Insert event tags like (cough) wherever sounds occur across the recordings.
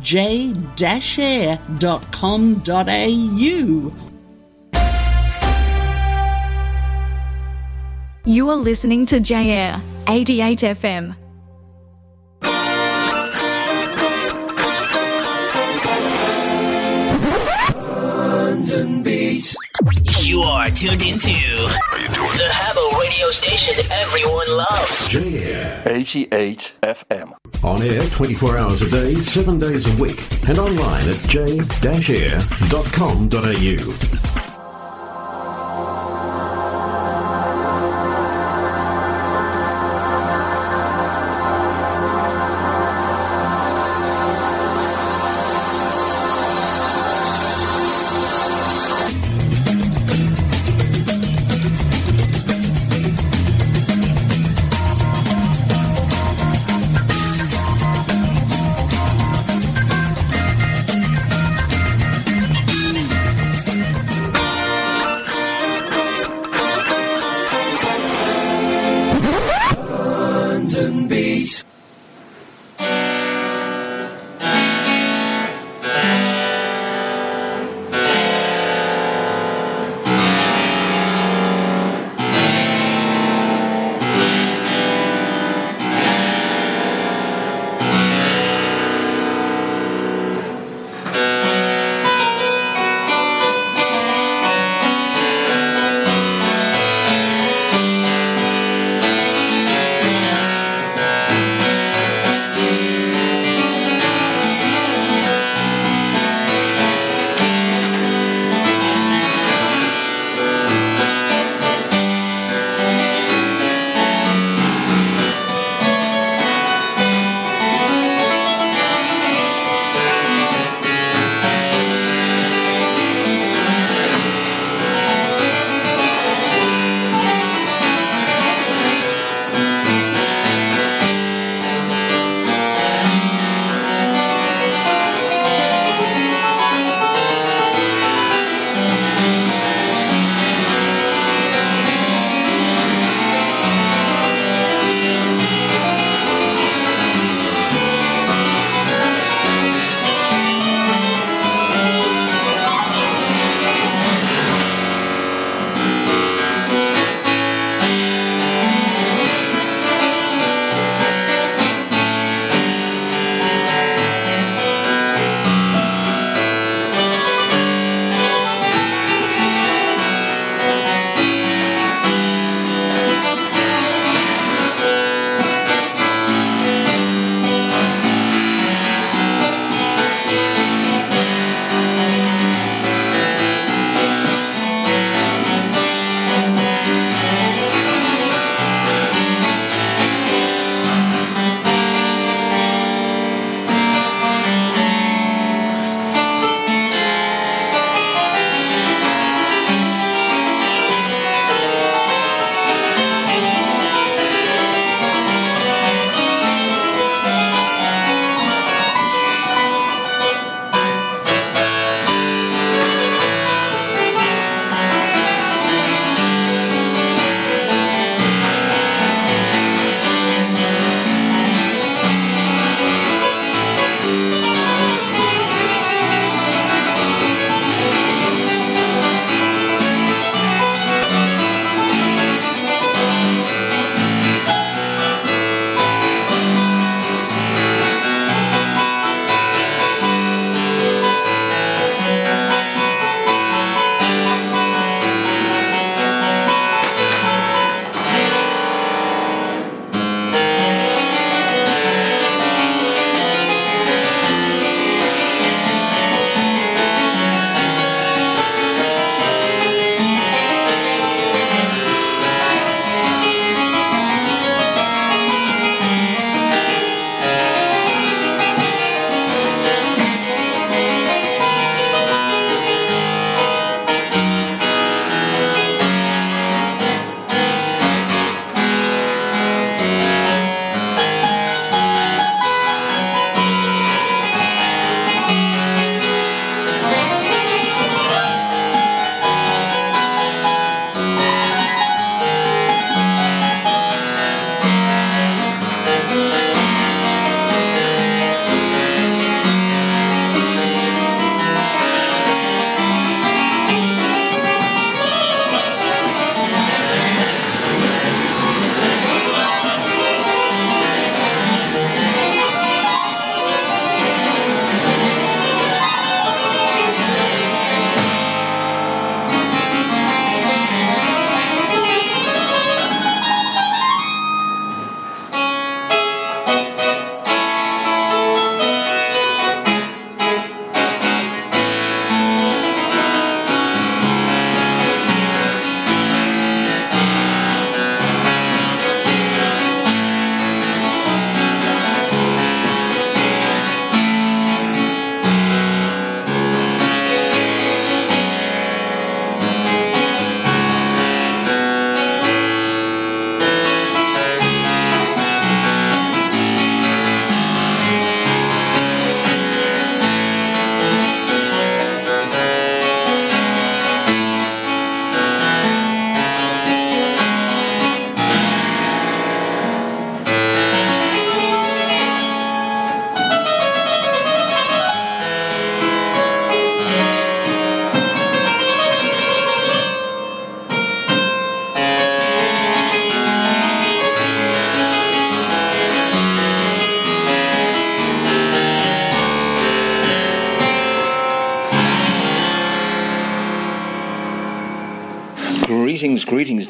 j-air.com.au. You are listening to J Air 88 FM. You are tuned into the Habbo radio station everyone loves. J-Air. 88 FM. On air 24 hours a day, 7 days a week. And online at j-air.com.au.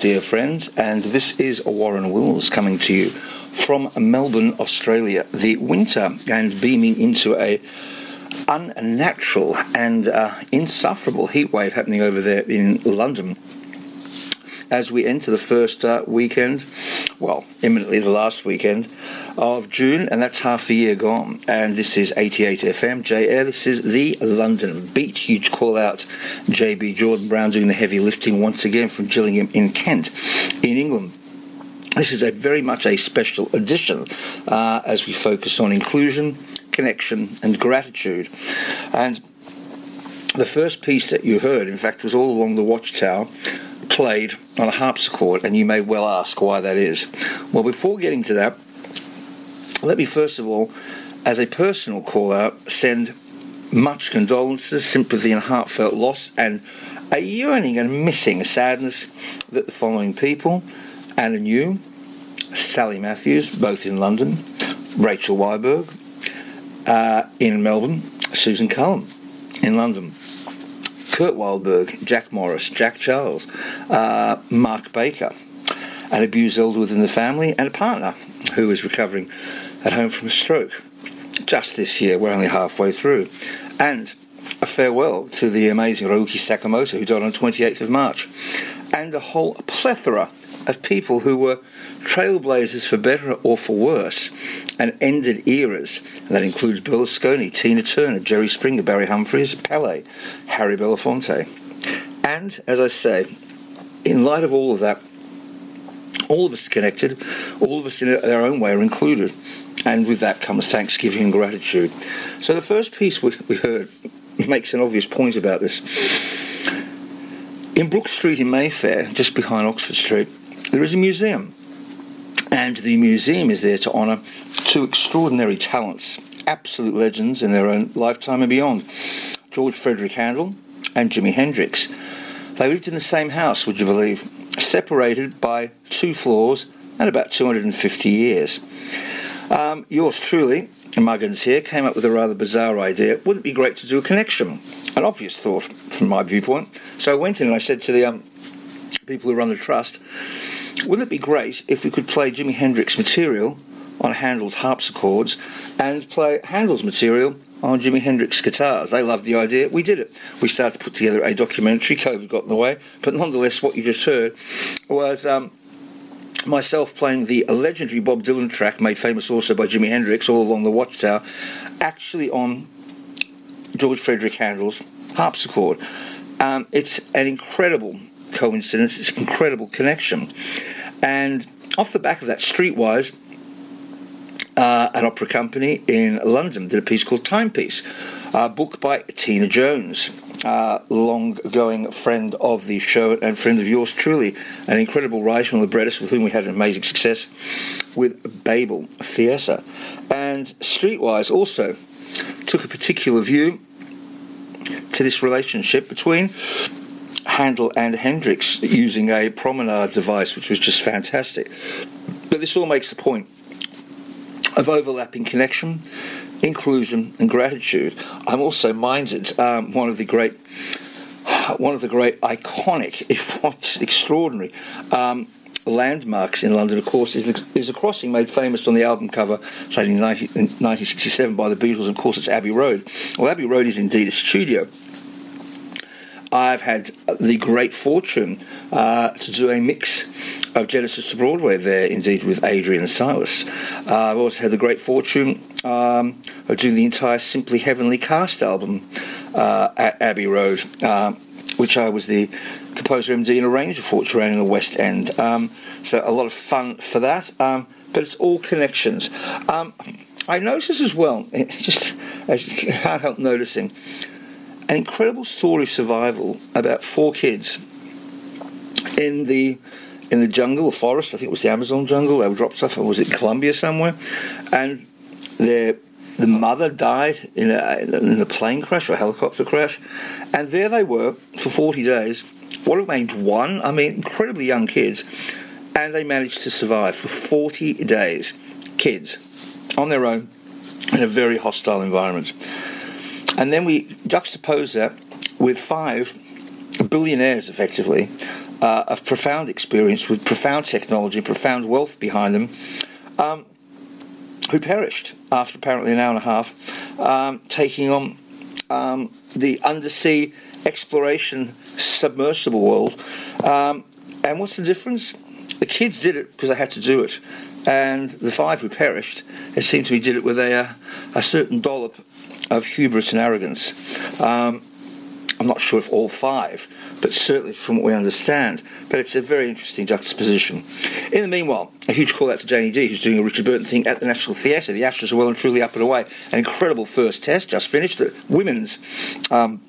dear friends, and this is Warren Wills coming to you from Melbourne, Australia. The winter and beaming into a unnatural and uh, insufferable heat wave happening over there in London as we enter the first uh, weekend, well, imminently the last weekend of June, and that's half a year gone. And this is 88 FM, J Air. This is the London Beat. Huge call out, JB Jordan Brown doing the heavy lifting once again from Gillingham in Kent, in England. This is a very much a special edition uh, as we focus on inclusion, connection, and gratitude. And the first piece that you heard, in fact, was all along the Watchtower, played on a harpsichord, and you may well ask why that is. Well, before getting to that, let me first of all, as a personal call out, send much condolences, sympathy, and heartfelt loss, and a yearning and missing sadness that the following people, Anna New, Sally Matthews, both in London, Rachel Weiberg uh, in Melbourne, Susan Cullen in London. Kurt Wildberg, Jack Morris, Jack Charles, uh, Mark Baker, an abused elder within the family, and a partner who is recovering at home from a stroke. Just this year, we're only halfway through. And a farewell to the amazing Ryuichi Sakamoto, who died on 28th of March. And a whole plethora of people who were trailblazers for better or for worse and ended eras. And that includes Bill Berlusconi, Tina Turner, Jerry Springer, Barry Humphries, Pele, Harry Belafonte. And, as I say, in light of all of that, all of us are connected, all of us in our own way are included. And with that comes thanksgiving and gratitude. So the first piece we, we heard makes an obvious point about this. In Brook Street in Mayfair, just behind Oxford Street, there is a museum. And the museum is there to honour two extraordinary talents, absolute legends in their own lifetime and beyond George Frederick Handel and Jimi Hendrix. They lived in the same house, would you believe, separated by two floors and about 250 years. Um, yours truly, Muggins here, came up with a rather bizarre idea. Wouldn't it be great to do a connection? An obvious thought from my viewpoint. So I went in and I said to the um, people who run the trust, wouldn't it be great if we could play Jimi Hendrix material on Handel's harpsichords and play Handel's material on Jimi Hendrix guitars? They loved the idea. We did it. We started to put together a documentary. COVID got in the way, but nonetheless, what you just heard was. Um, myself playing the legendary Bob Dylan track, made famous also by Jimi Hendrix, all along the Watchtower, actually on George Frederick Handel's harpsichord. Um, it's an incredible coincidence, it's an incredible connection. And off the back of that, Streetwise, uh, an opera company in London, did a piece called Timepiece, a book by Tina Jones, uh, long going friend of the show and friend of yours truly, an incredible writer and librettist with whom we had an amazing success with Babel Theatre. And Streetwise also took a particular view to this relationship between Handel and Hendrix using a promenade device, which was just fantastic. But this all makes the point of overlapping connection, inclusion, and gratitude. I'm also minded um, one of the great, one of the great iconic, if not extraordinary. Um, landmarks in London, of course, is, is a crossing made famous on the album cover, played in, 19, in 1967 by the Beatles, of course it's Abbey Road. Well, Abbey Road is indeed a studio I've had the great fortune uh, to do a mix of Genesis to Broadway there, indeed, with Adrian Silas. Uh, I've also had the great fortune um, of doing the entire Simply Heavenly cast album uh, at Abbey Road, uh, which I was the composer, MD, and arranger for, which ran in the West End. Um, so a lot of fun for that, um, but it's all connections. Um, I notice as well, (laughs) just you can't help noticing, an incredible story of survival about four kids in the in the jungle or forest. I think it was the Amazon jungle. They were dropped off, or was it Colombia somewhere? And their the mother died in a, in a plane crash or helicopter crash, and there they were for 40 days. What remained one? I mean, incredibly young kids, and they managed to survive for 40 days. Kids on their own in a very hostile environment. And then we juxtapose that with five billionaires, effectively, uh, of profound experience with profound technology, profound wealth behind them, um, who perished after apparently an hour and a half, um, taking on um, the undersea exploration submersible world. Um, and what's the difference? The kids did it because they had to do it, and the five who perished, it seemed to me, did it with a, a certain dollop of hubris and arrogance. Um, I'm not sure if all five, but certainly from what we understand. But it's a very interesting juxtaposition. In the meanwhile, a huge call out to Janie D, who's doing a Richard Burton thing at the National Theatre. The Ashes are well and truly up and away. An incredible first test just finished. The women's um,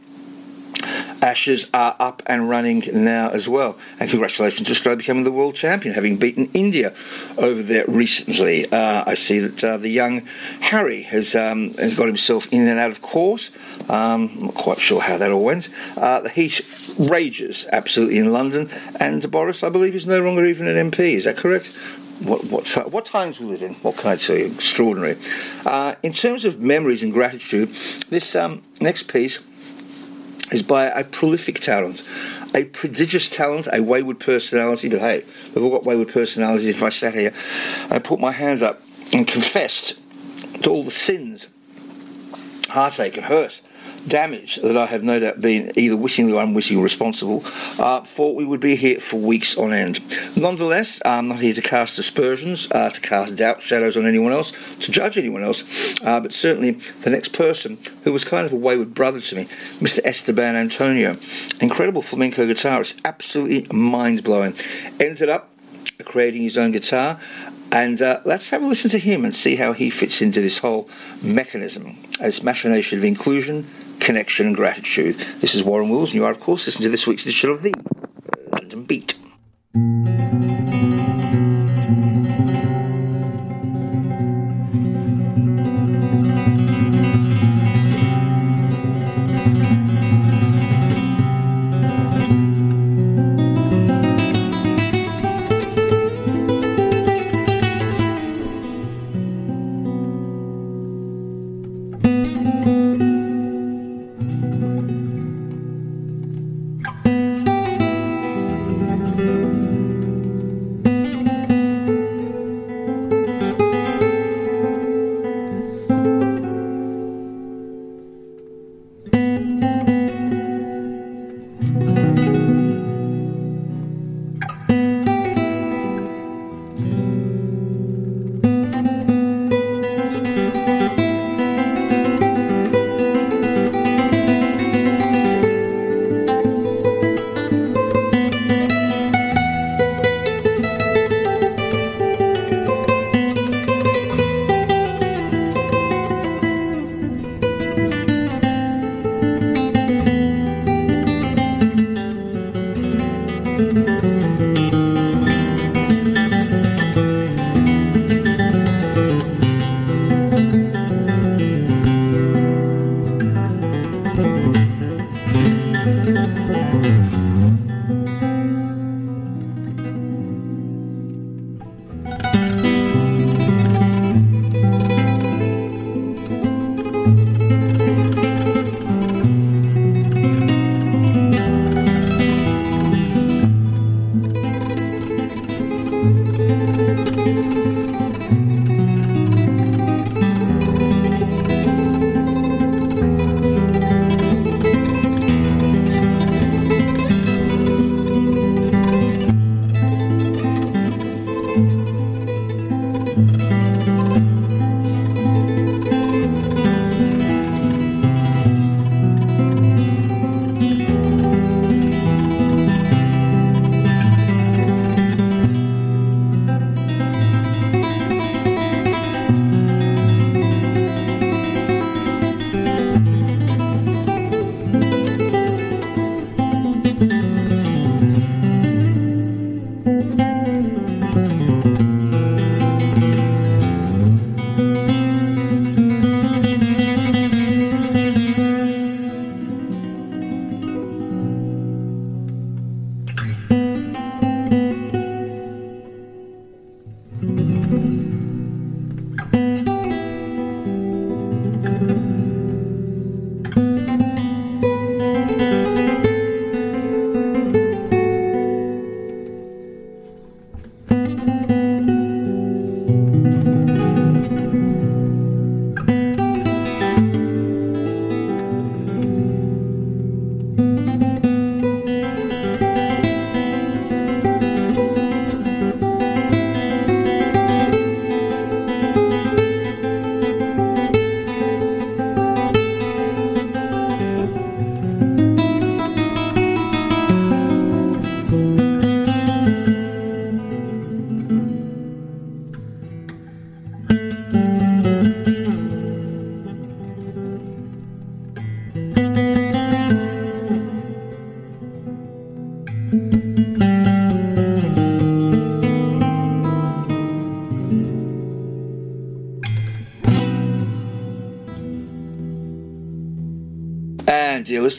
Ashes are up and running now as well. And congratulations to Australia becoming the world champion, having beaten India over there recently. Uh, I see that uh, the young Harry has, um, has, got himself in and out of court. Um, I'm not quite sure how that all went. Uh, the heat rages absolutely in London, and Boris, I believe, is no longer even an MP. Is that correct? What, what, what, times we live in, what can I tell you? Extraordinary. Uh, in terms of memories and gratitude, this um, next piece is by a prolific talent, a prodigious talent, a wayward personality. But hey, we've all got wayward personalities. If I sat here and put my hand up and confessed to all the sins, heartache, and hurt damage that I have no doubt been either wittingly or unwittingly responsible uh, for, we would be here for weeks on end. Nonetheless, I'm not here to cast aspersions, uh, to cast doubt, shadows on anyone else, to judge anyone else, uh, but certainly the next person who was kind of a wayward brother to me, Mr. Esteban Antonio, incredible flamenco guitarist, absolutely mind blowing. Ended up creating his own guitar. And uh, let's have a listen to him and see how he fits into this whole mechanism, this machination of inclusion, connection and gratitude. This is Warren Wills, and you are, of course, listening to this week's edition of the London Beat.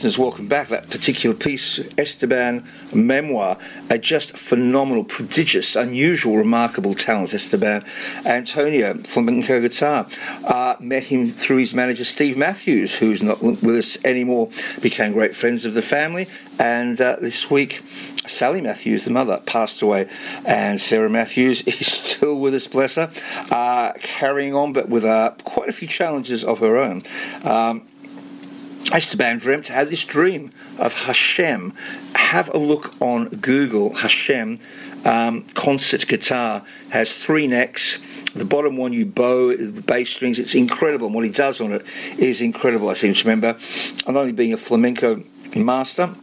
Listeners, welcome back. That particular piece, Esteban Memoir, a just phenomenal, prodigious, unusual, remarkable talent, Esteban Antonio, flamenco guitar. Uh, met him through his manager, Steve Matthews, who's not with us anymore, became great friends of the family. And uh, this week, Sally Matthews, the mother, passed away, and Sarah Matthews (laughs) is still with us, bless her, uh, carrying on, but with uh, quite a few challenges of her own. Um, Esteban dreamt, had this dream of Hashem. Have a look on Google. Hashem um, concert guitar has three necks. The bottom one you bow the bass strings. It's incredible. And what he does on it is incredible. I seem to remember, not only being a flamenco master,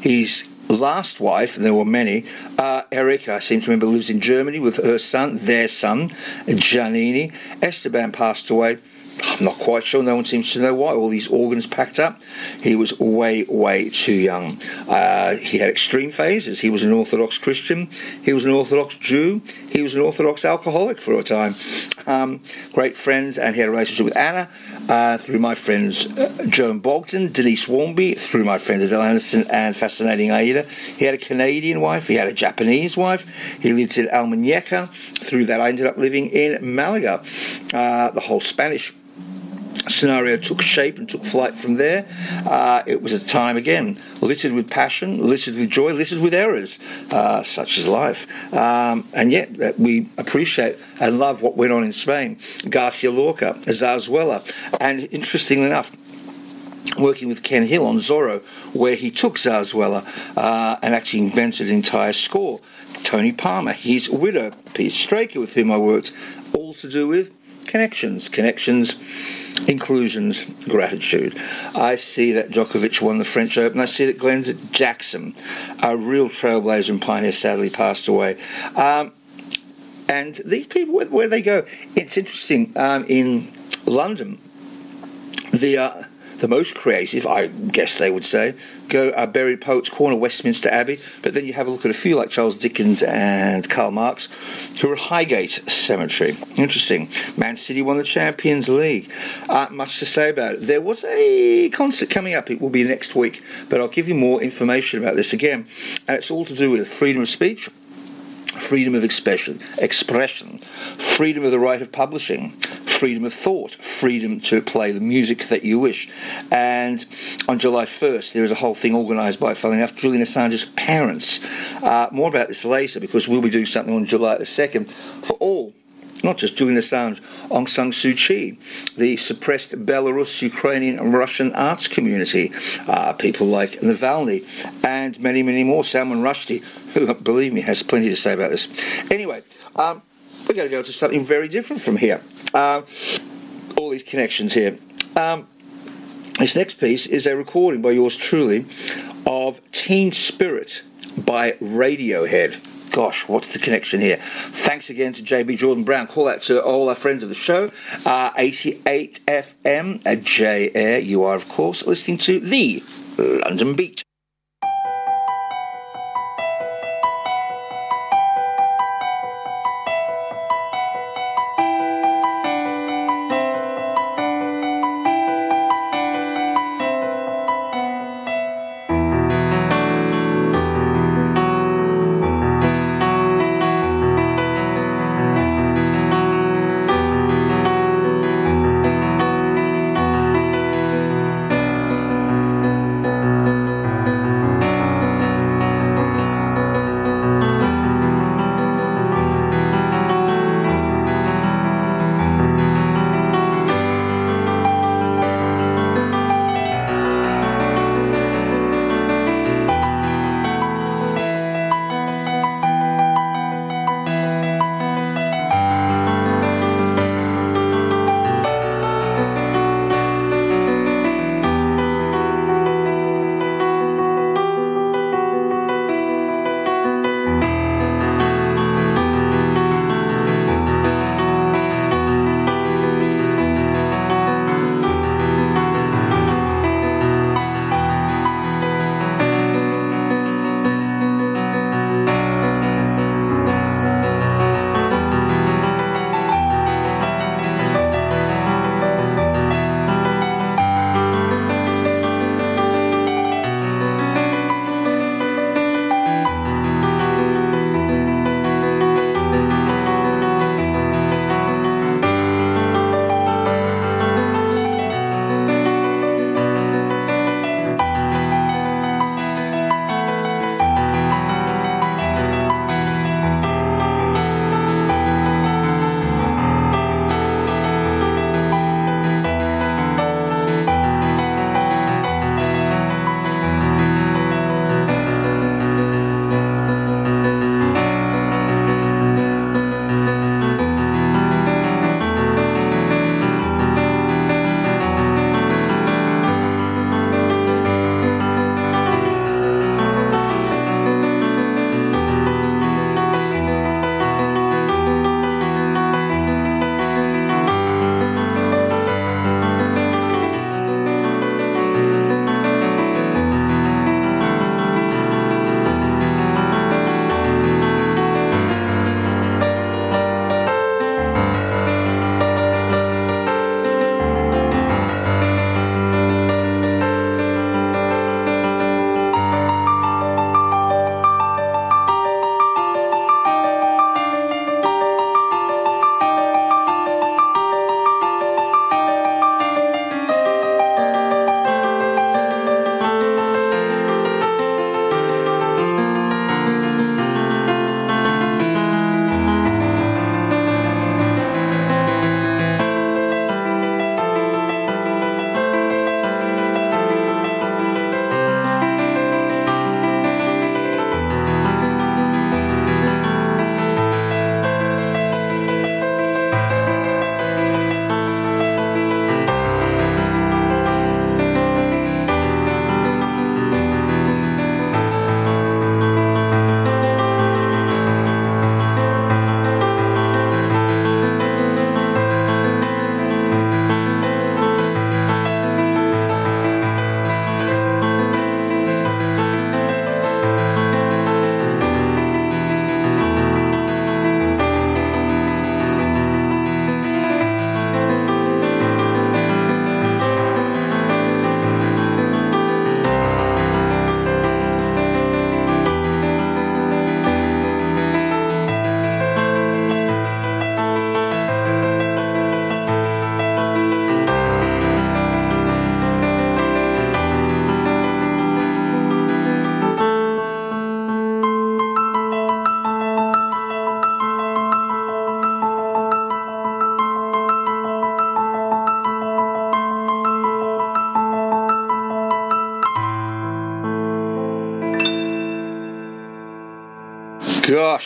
his last wife, and there were many, uh, Erica, I seem to remember, lives in Germany with her son, their son, Giannini. Esteban passed away I'm not quite sure. No one seems to know why. All these organs packed up. He was way, way too young. Uh, he had extreme phases. He was an Orthodox Christian. He was an Orthodox Jew. He was an Orthodox alcoholic for a time. Um, great friends, and he had a relationship with Anna uh, through my friends uh, Joan Bogdan, Denise Wharmby, through my friends Adele Anderson and Fascinating Aida. He had a Canadian wife. He had a Japanese wife. He lived in Almuñécar. Through that, I ended up living in Malaga. Uh, the whole Spanish scenario took shape and took flight from there. Uh, it was a time again littered with passion, littered with joy, littered with errors, uh, such as life. Um, and yet uh, we appreciate and love what went on in Spain. Garcia Lorca, Zarzuela, and interestingly enough. Working with Ken Hill on Zorro, where he took Zarzuela uh, and actually invented an entire score. Tony Palmer, his widow, Pete Straker, with whom I worked, all to do with connections, connections, inclusions, gratitude. I see that Djokovic won the French Open. I see that Glenda Jackson, a real trailblazer and pioneer, sadly passed away. Um, and these people, where, they go, it's interesting. Um, in London, the uh, the most creative, I guess they would say, go uh, buried Poets Corner, Westminster Abbey. But then you have a look at a few like Charles Dickens and Karl Marx, who are at Highgate Cemetery. Interesting. Man City won the Champions League. Uh, much to say about it. There was a concert coming up. It will be next week, but I'll give you more information about this again. And it's all to do with freedom of speech freedom of expression, expression, freedom of the right of publishing, freedom of thought, freedom to play the music that you wish. And on July 1st, there is a whole thing organised by, funnily enough, Julian Assange's parents. Uh, more about this later because we'll be doing something on July the 2nd for all not just Julian Assange, Aung San Suu Kyi, the suppressed Belarus, Ukrainian, and Russian arts community, uh, people like Navalny, and many, many more. Salman Rushdie, who, believe me, has plenty to say about this. Anyway, um, we're going to go to something very different from here. Uh, all these connections here. Um, this next piece is a recording by yours truly of Teen Spirit by Radiohead gosh, what's the connection here? Thanks again to JB Jordan Brown. Call out to all our friends of the show. Uh, 88 FM at J Air. You are, of course, listening to the London Beat.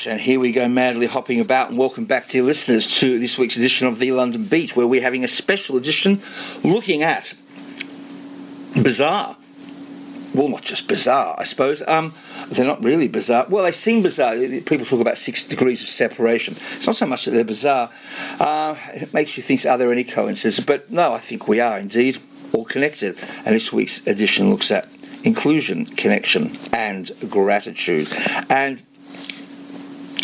And here we go madly hopping about, and welcome back, dear listeners, to this week's edition of The London Beat, where we're having a special edition looking at bizarre. Well, not just bizarre, I suppose. Um, they're not really bizarre. Well, they seem bizarre. People talk about six degrees of separation. It's not so much that they're bizarre. Uh, it makes you think, are there any coincidences? But no, I think we are indeed all connected. And this week's edition looks at inclusion, connection, and gratitude. And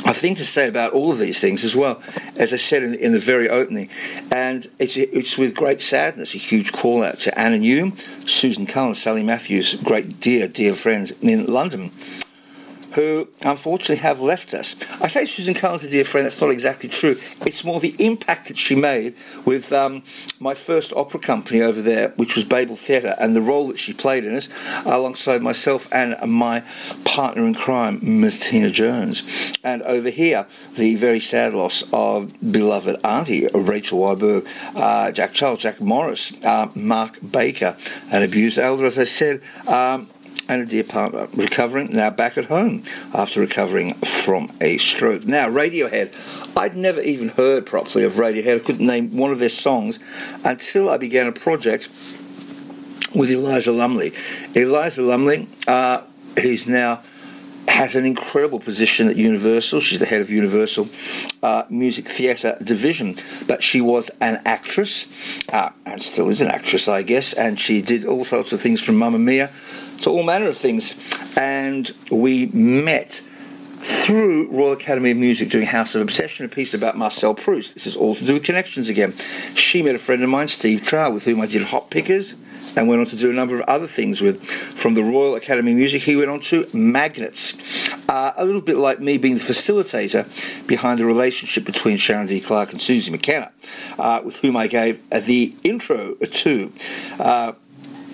a thing to say about all of these things as well, as I said in, in the very opening, and it's it's with great sadness, a huge call out to Anna New, Susan Cullen, Sally Matthews, great dear dear friends in London, who unfortunately have left us. I say Susan Cullen's a dear friend, that's not exactly true. It's more the impact that she made with um, my first opera company over there, which was Babel Theatre, and the role that she played in it, alongside myself and my partner in crime, Ms. Tina Jones. And over here, the very sad loss of beloved auntie, Rachel Weiberg, uh, Jack Charles, Jack Morris, uh, Mark Baker, an abused elder, as I said. Um, and a dear partner recovering now back at home after recovering from a stroke. Now, Radiohead. I'd never even heard properly of Radiohead. I couldn't name one of their songs until I began a project with Eliza Lumley. Eliza Lumley, uh, now has an incredible position at Universal. She's the head of Universal uh, Music Theatre Division, but she was an actress, uh, and still is an actress, I guess, and she did all sorts of things from Mamma Mia to all manner of things. And we met through Royal Academy of Music doing House of Obsession, a piece about Marcel Proust. This is all to do with connections again. She met a friend of mine, Steve Trow, with whom I did Hot Pickers and went on to do a number of other things with. From the Royal Academy of Music, he went on to Magnets. Uh, a little bit like me being the facilitator behind the relationship between Sharon D. Clarke and Susie McKenna, uh, with whom I gave the intro to. Uh,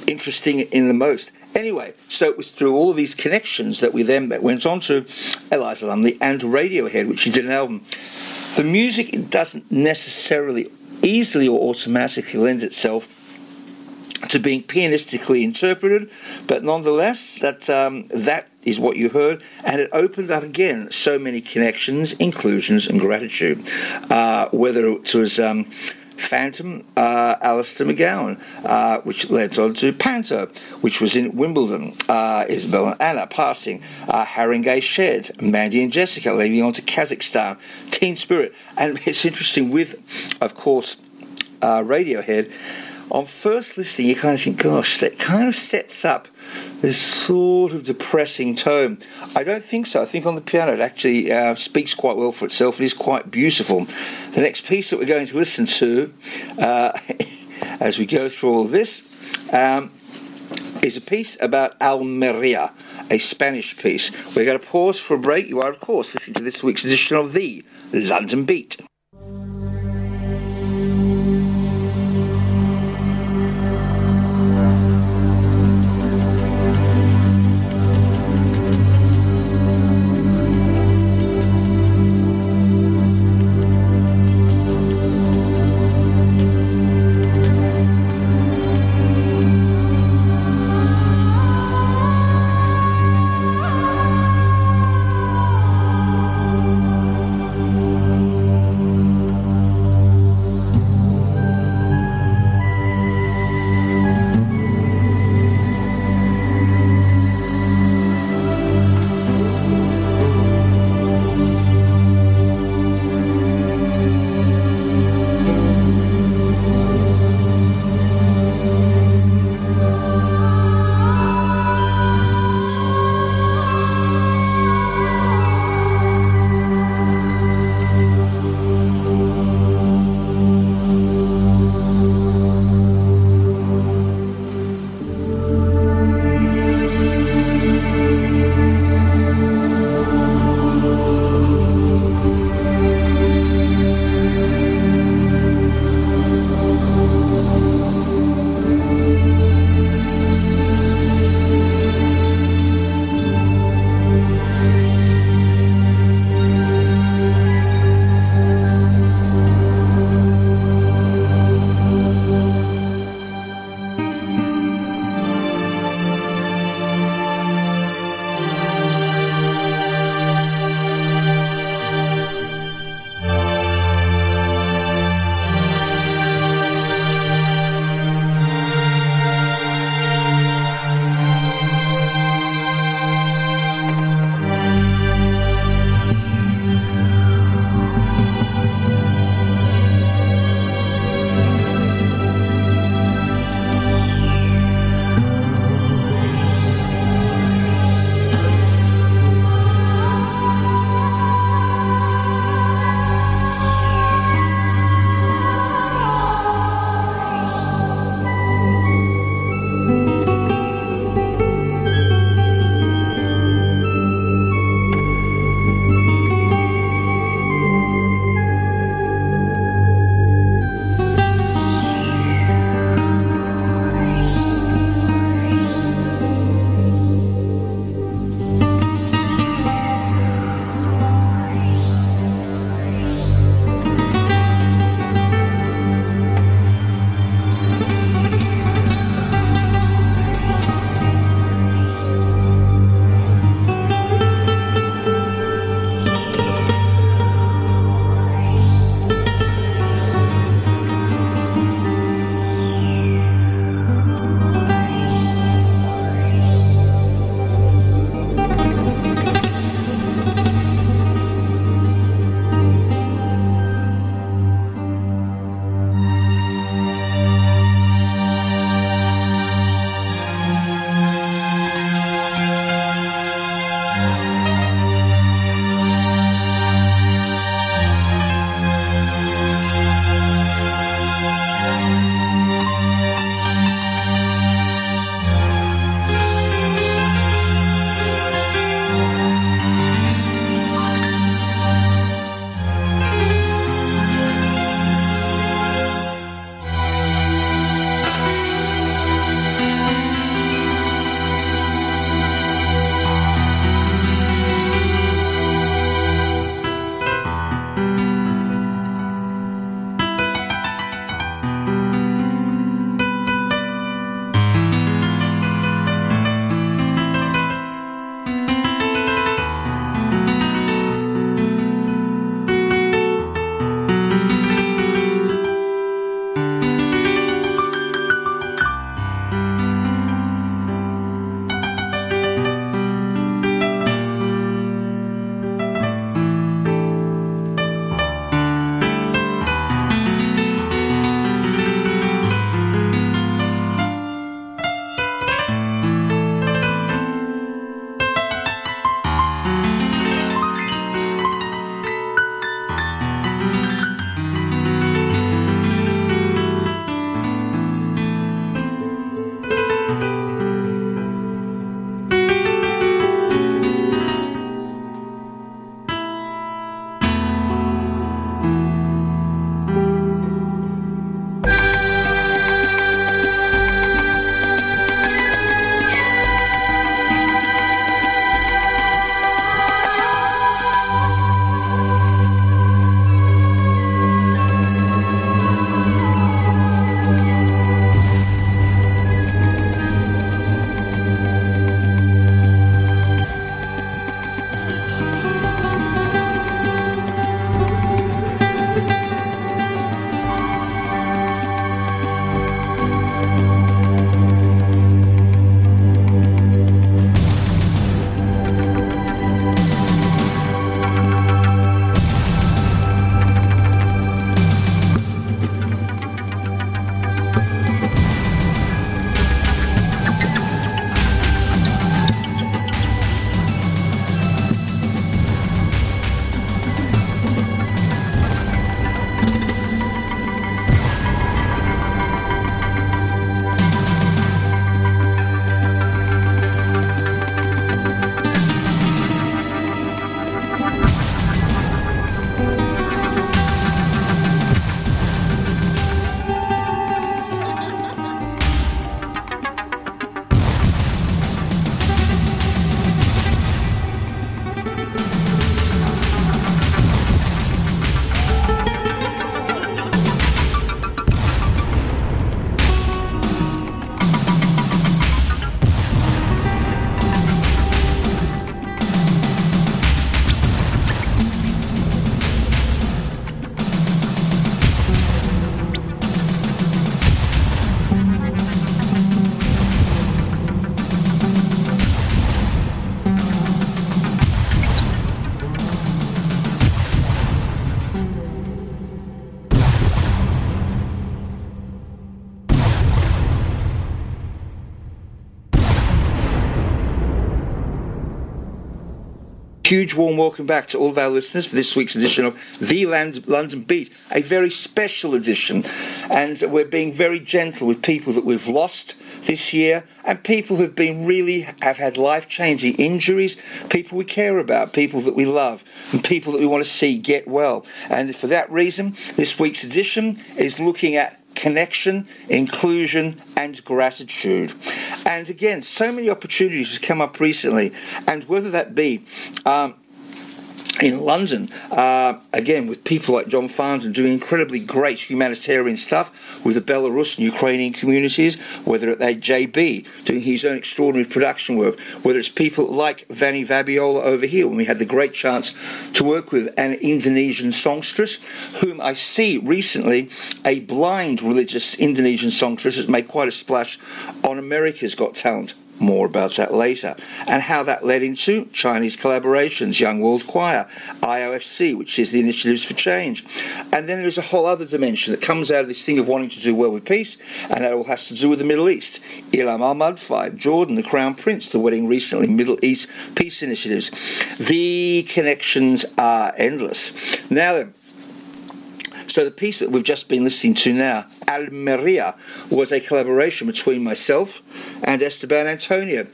interesting in the most. Anyway, so it was through all of these connections that we then went on to Eliza Lumley and Radiohead, which she did an album. The music doesn't necessarily easily or automatically lend itself to being pianistically interpreted, but nonetheless, that um, that is what you heard, and it opened up again so many connections, inclusions, and gratitude. Uh, whether it was um, Phantom, uh, Alistair McGowan, uh, which led on to Panther, which was in Wimbledon, uh, Isabel and Anna passing, uh, Haringey Shed, Mandy and Jessica leaving on to Kazakhstan, Teen Spirit. And (laughs) it's interesting with, of course, uh, Radiohead. On first listening, you kind of think, gosh, that kind of sets up this sort of depressing tone. I don't think so. I think on the piano it actually uh, speaks quite well for itself. It is quite beautiful. The next piece that we're going to listen to uh, (laughs) as we go through all of this um, is a piece about Almeria, a Spanish piece. We're going to pause for a break. You are, of course, listening to this week's edition of the London Beat. Huge warm welcome back to all of our listeners for this week's edition of The London Beat, a very special edition. And we're being very gentle with people that we've lost this year and people who've been really have had life-changing injuries, people we care about, people that we love, and people that we want to see get well. And for that reason, this week's edition is looking at connection, inclusion, and gratitude. And again, so many opportunities have come up recently, and whether that be um, in London, uh, again, with people like John Farnton doing incredibly great humanitarian stuff with the Belarus and Ukrainian communities, whether it's JB doing his own extraordinary production work, whether it's people like Vanny Vabiola over here, when we had the great chance to work with an Indonesian songstress, whom I see recently, a blind religious Indonesian songstress has made quite a splash on America's Got Talent more about that later, and how that led into Chinese collaborations, Young World Choir, IOFC, which is the Initiatives for Change. And then there's a whole other dimension that comes out of this thing of wanting to do well with peace, and that all has to do with the Middle East. Ilham Al Madfai, Jordan, the Crown Prince, the wedding recently, Middle East peace initiatives. The connections are endless. Now then, so the piece that we've just been listening to now, Almeria, was a collaboration between myself and Esteban Antonio.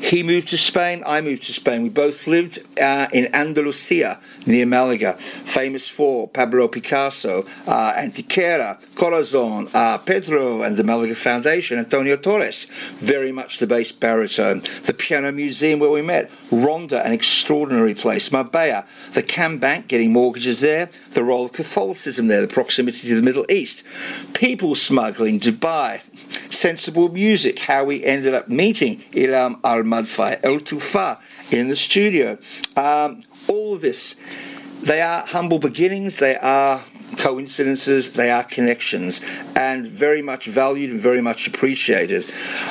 He moved to Spain, I moved to Spain. We both lived uh, in Andalusia near Malaga, famous for Pablo Picasso, uh, Antequera, Corazon, uh, Pedro and the Malaga Foundation, Antonio Torres, very much the bass baritone. The Piano Museum where we met, Ronda, an extraordinary place. Marbella, the Cam Bank, getting mortgages there, the role of Catholicism there, the proximity to the Middle East, people smuggling, Dubai, sensible music, how we ended up meeting Ilham Al Madfai, El Tufa in the studio. Um, all of this, they are humble beginnings, they are coincidences, they are connections, and very much valued and very much appreciated.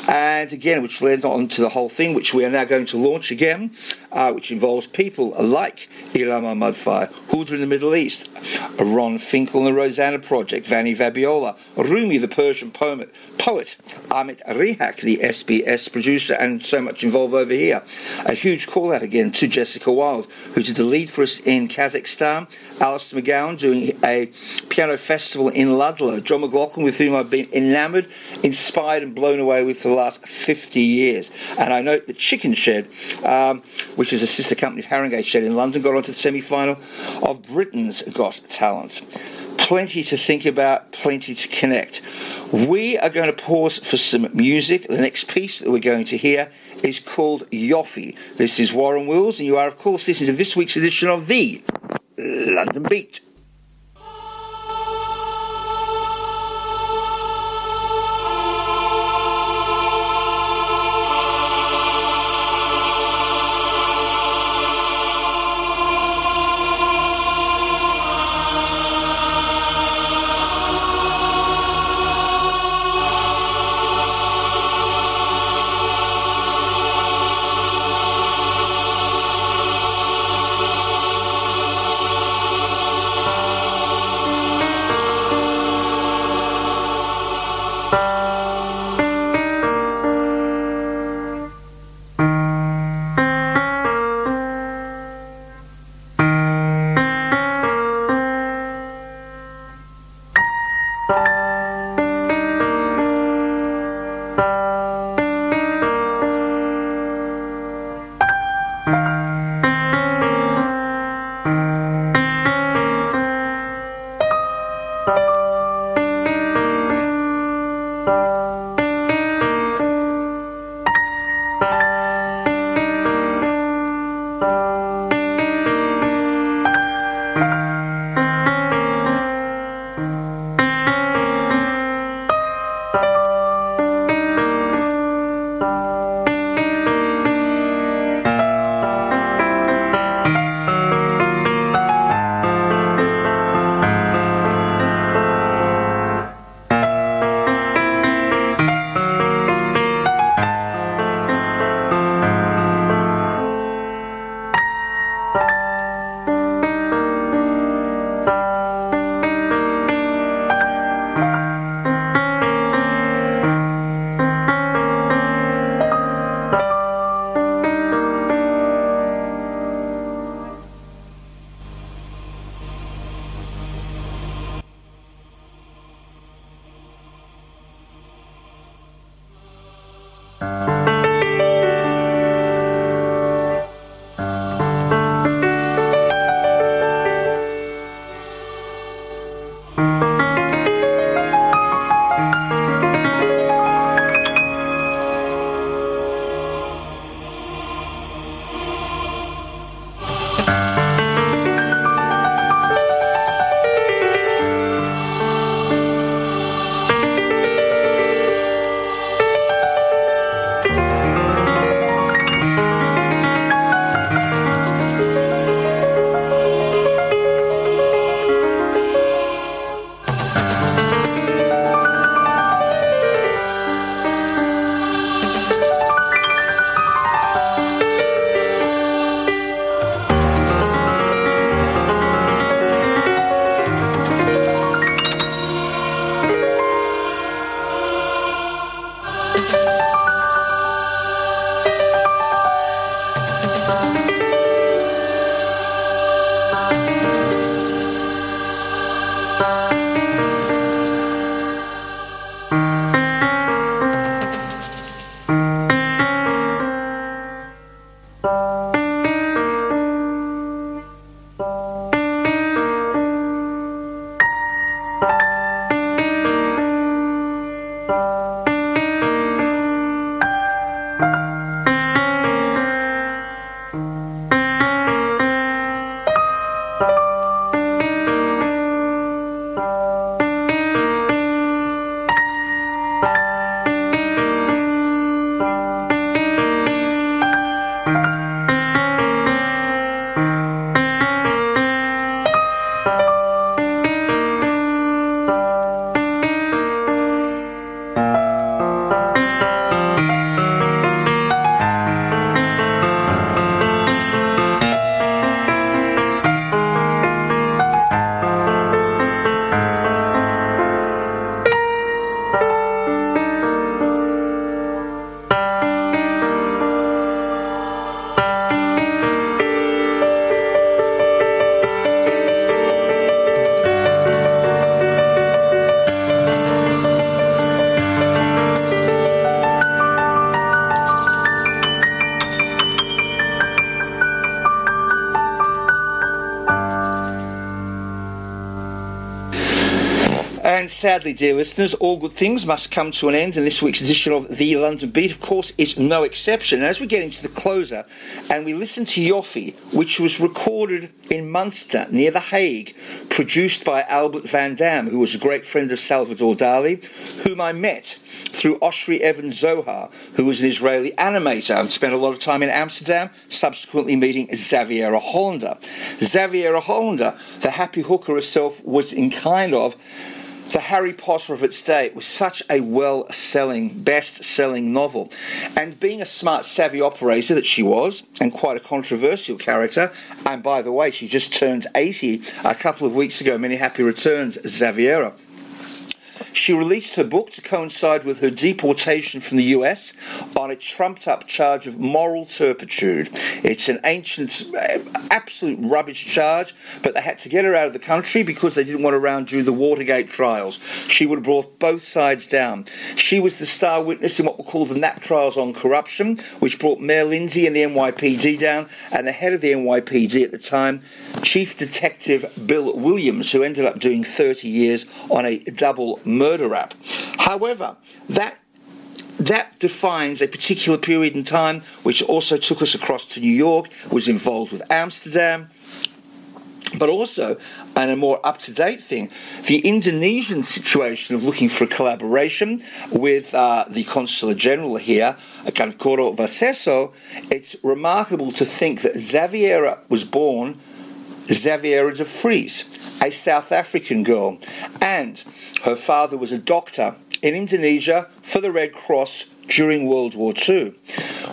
And again, which led on to the whole thing, which we are now going to launch again, uh, which involves people like Ilham Al Madfai, Huda in the Middle East, Ron Finkel and the Rosanna Project, Vanny Vabiola, Rumi the Persian poet, poet, Amit Rihak, the SBS producer, and so much involved over here. A huge call out again to Jessica Wild, who did the lead for us in Kazakhstan, Alistair McGowan doing a piano festival in Ludlow, John McLaughlin, with whom I've been enamoured, inspired, and blown away with for the last 50 years. And I note that Chicken Shed, um, which is a sister company of Haringey Shed in London, got onto the semi final of Britain's Got Talent. Plenty to think about, plenty to connect. We are going to pause for some music. The next piece that we're going to hear is called Yoffie. This is Warren Wills, and you are, of course, listening to this week's edition of The London Beat. Sadly, dear listeners, all good things must come to an end, and this week's edition of The London Beat, of course, is no exception. And as we get into the closer, and we listen to Yoffie, which was recorded in Munster, near The Hague, produced by Albert Van Dam, who was a great friend of Salvador Dali, whom I met through Oshri Evan Zohar, who was an Israeli animator and spent a lot of time in Amsterdam, subsequently meeting Xaviera Hollander. Xaviera Hollander, the happy hooker herself, was in kind of the Harry Potter of its day. Was such a well selling, best selling novel. And being a smart, savvy operator that she was, and quite a controversial character, and by the way, she just turned 80 a couple of weeks ago. Many happy returns, Xaviera. She released her book to coincide with her deportation from the US on a trumped up charge of moral turpitude. It's an ancient, absolute rubbish charge, but they had to get her out of the country because they didn't want her around during the Watergate trials. She would have brought both sides down. She was the star witness in what were called the Knapp trials on corruption, which brought Mayor Lindsay and the NYPD down, and the head of the NYPD at the time, Chief Detective Bill Williams, who ended up doing 30 years on a double murder rap. However, that that defines a particular period in time, which also took us across to New York, was involved with Amsterdam, but also, and a more up to date thing, the Indonesian situation of looking for a collaboration with uh, the Consular General here, Kankoro Vaseso. It's remarkable to think that Xaviera was born Xaviera de Vries, a South African girl, and her father was a doctor in Indonesia for the Red Cross during World War II.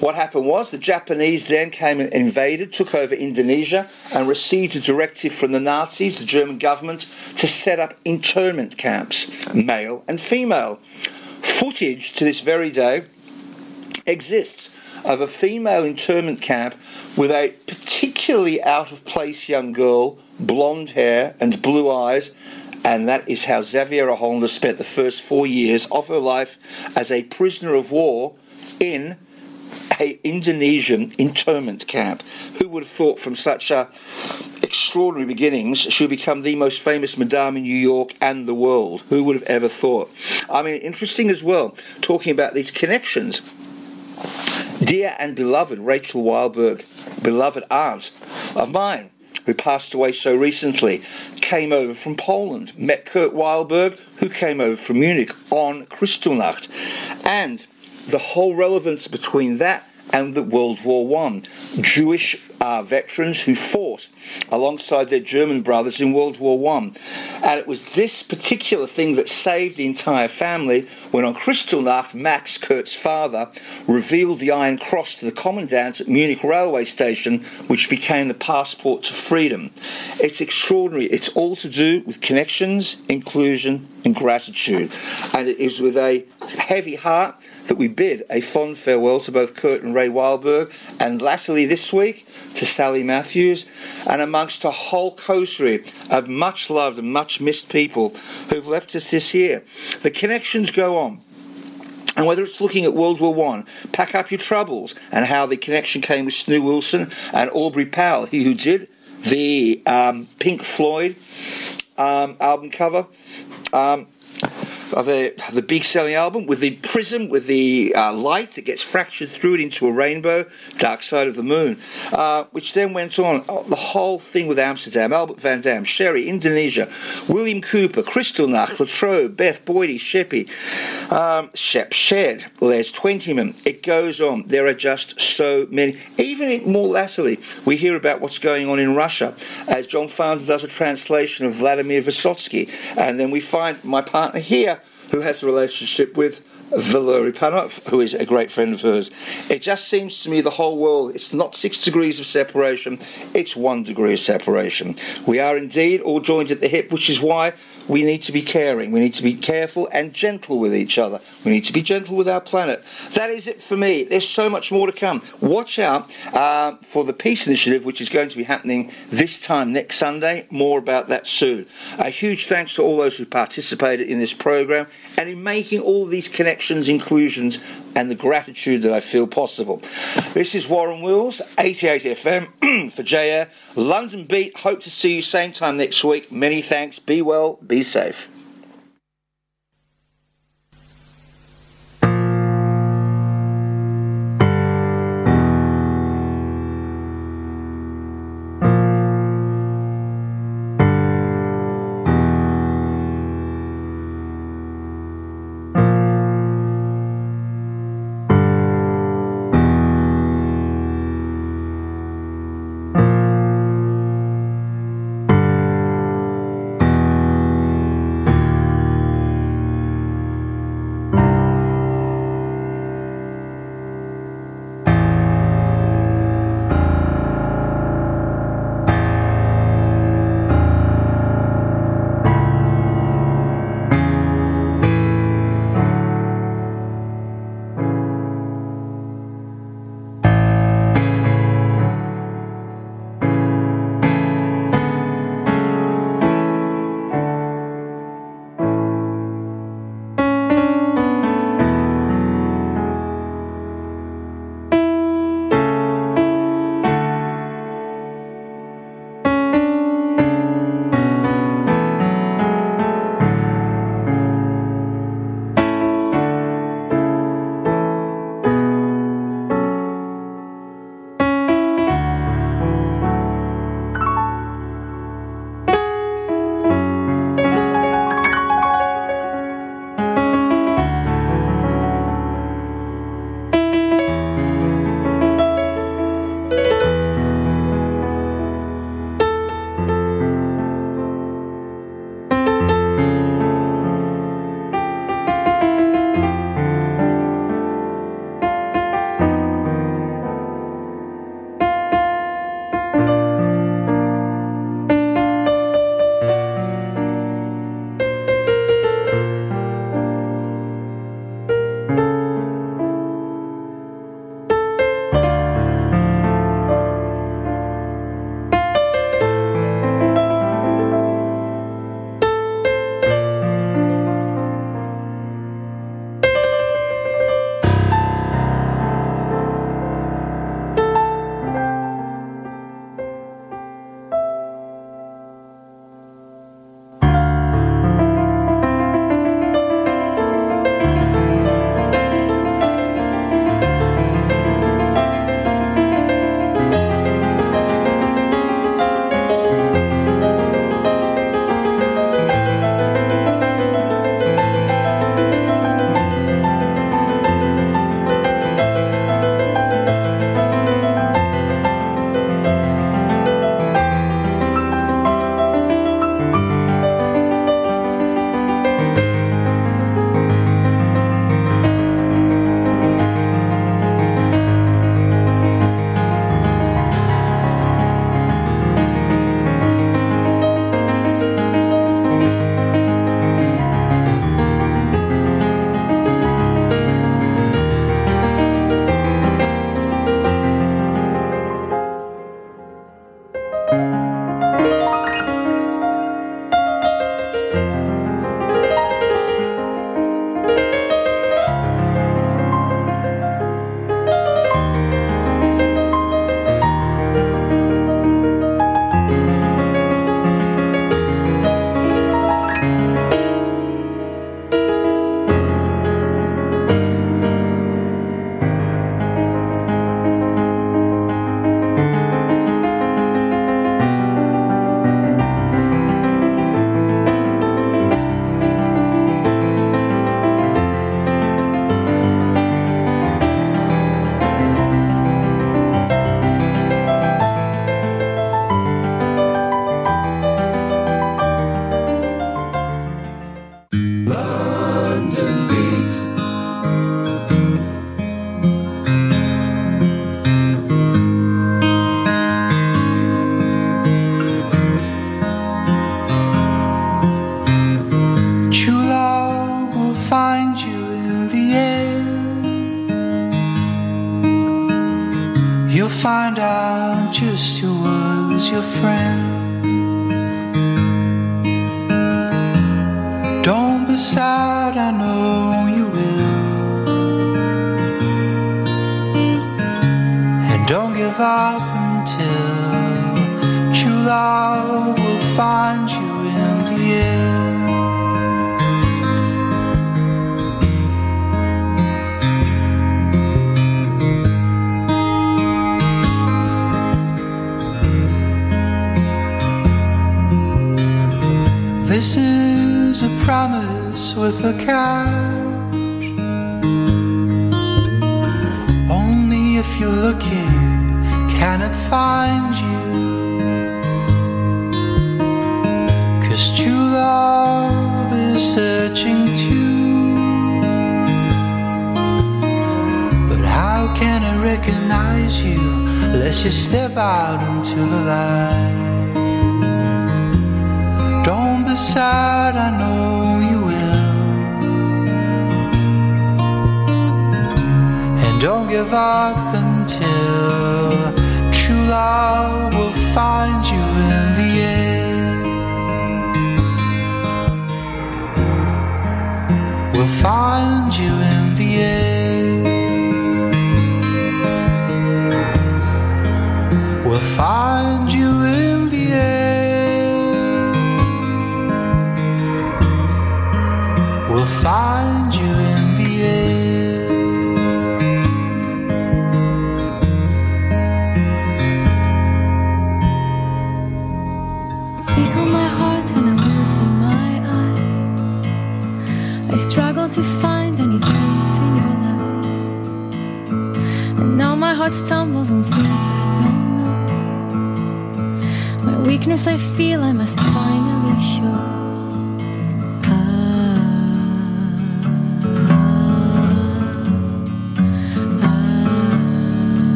What happened was the Japanese then came and invaded, took over Indonesia, and received a directive from the Nazis, the German government, to set up internment camps, male and female. Footage to this very day exists of a female internment camp with a particularly out of place young girl, blonde hair and blue eyes, and that is how Xaviera Hollander spent the first four years of her life as a prisoner of war in a Indonesian internment camp. Who would have thought from such a extraordinary beginnings she would become the most famous madame in New York and the world? Who would have ever thought? I mean, interesting as well, talking about these connections. Dear and beloved Rachel Wildberg, beloved aunt of mine, who passed away so recently, came over from Poland, met Kurt Wildberg, who came over from Munich on Kristallnacht. And the whole relevance between that and the World War One. Jewish uh, veterans who fought alongside their German brothers in World War One, and it was this particular thing that saved the entire family when on Kristallnacht, Max, Kurt's father, revealed the Iron Cross to the commandant at Munich railway station, which became the passport to freedom. It's extraordinary. It's all to do with connections, inclusion, and gratitude, and it is with a heavy heart that we bid a fond farewell to both Kurt and Ray Wildberg, and latterly this week to Sally Matthews, and amongst a whole coterie of much loved and much missed people who've left us this year. The connections go on. And whether it's looking at World War One, Pack Up Your Troubles, and how the connection came with Snoo Wilson and Aubrey Powell, he who did the um, Pink Floyd um, album cover. Um, the the big selling album with the prism with the uh, light that gets fractured through it into a rainbow, Dark Side of the Moon, uh, which then went on oh, the whole thing with Amsterdam, Albert Van Dam, Sherry, Indonesia, William Cooper, Kristallnacht, Latrobe, Beth Boydie, Sheppy, um, Shep Shed, Les Twentyman. It goes on. There are just so many. Even more latterly, we hear about what's going on in Russia as John Founder does a translation of Vladimir Vysotsky, and then we find my partner here who has a relationship with Valery Panov, who is a great friend of hers. It just seems to me the whole world, it's not six degrees of separation, it's one degree of separation. We are indeed all joined at the hip, which is why we need to be caring. We need to be careful and gentle with each other. We need to be gentle with our planet. That is it for me. There's so much more to come. Watch out uh, for the Peace Initiative, which is going to be happening this time next Sunday. More about that soon. A huge thanks to all those who participated in this program and in making all these connections, inclusions, and the gratitude that I feel possible. This is Warren Wills, 88 FM (clears throat) for J-Air. London Beat. Hope to see you same time next week. Many thanks. Be well. Be safe.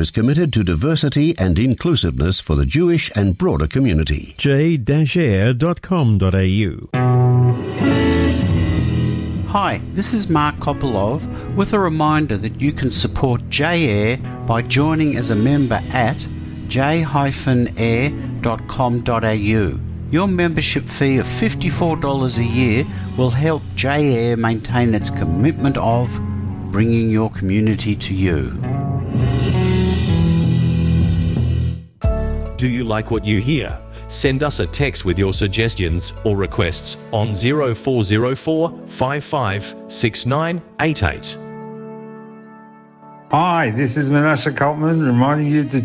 is committed to diversity and inclusiveness for the Jewish and broader community. j-air.com.au Hi, this is Mark Kopolov with a reminder that you can support J-Air by joining as a member at j-air.com.au. Your membership fee of $54 a year will help J-Air maintain its commitment of bringing your community to you. Do you like what you hear? Send us a text with your suggestions or requests on 0404 556988. Hi, this is Menashe Kaltman reminding you to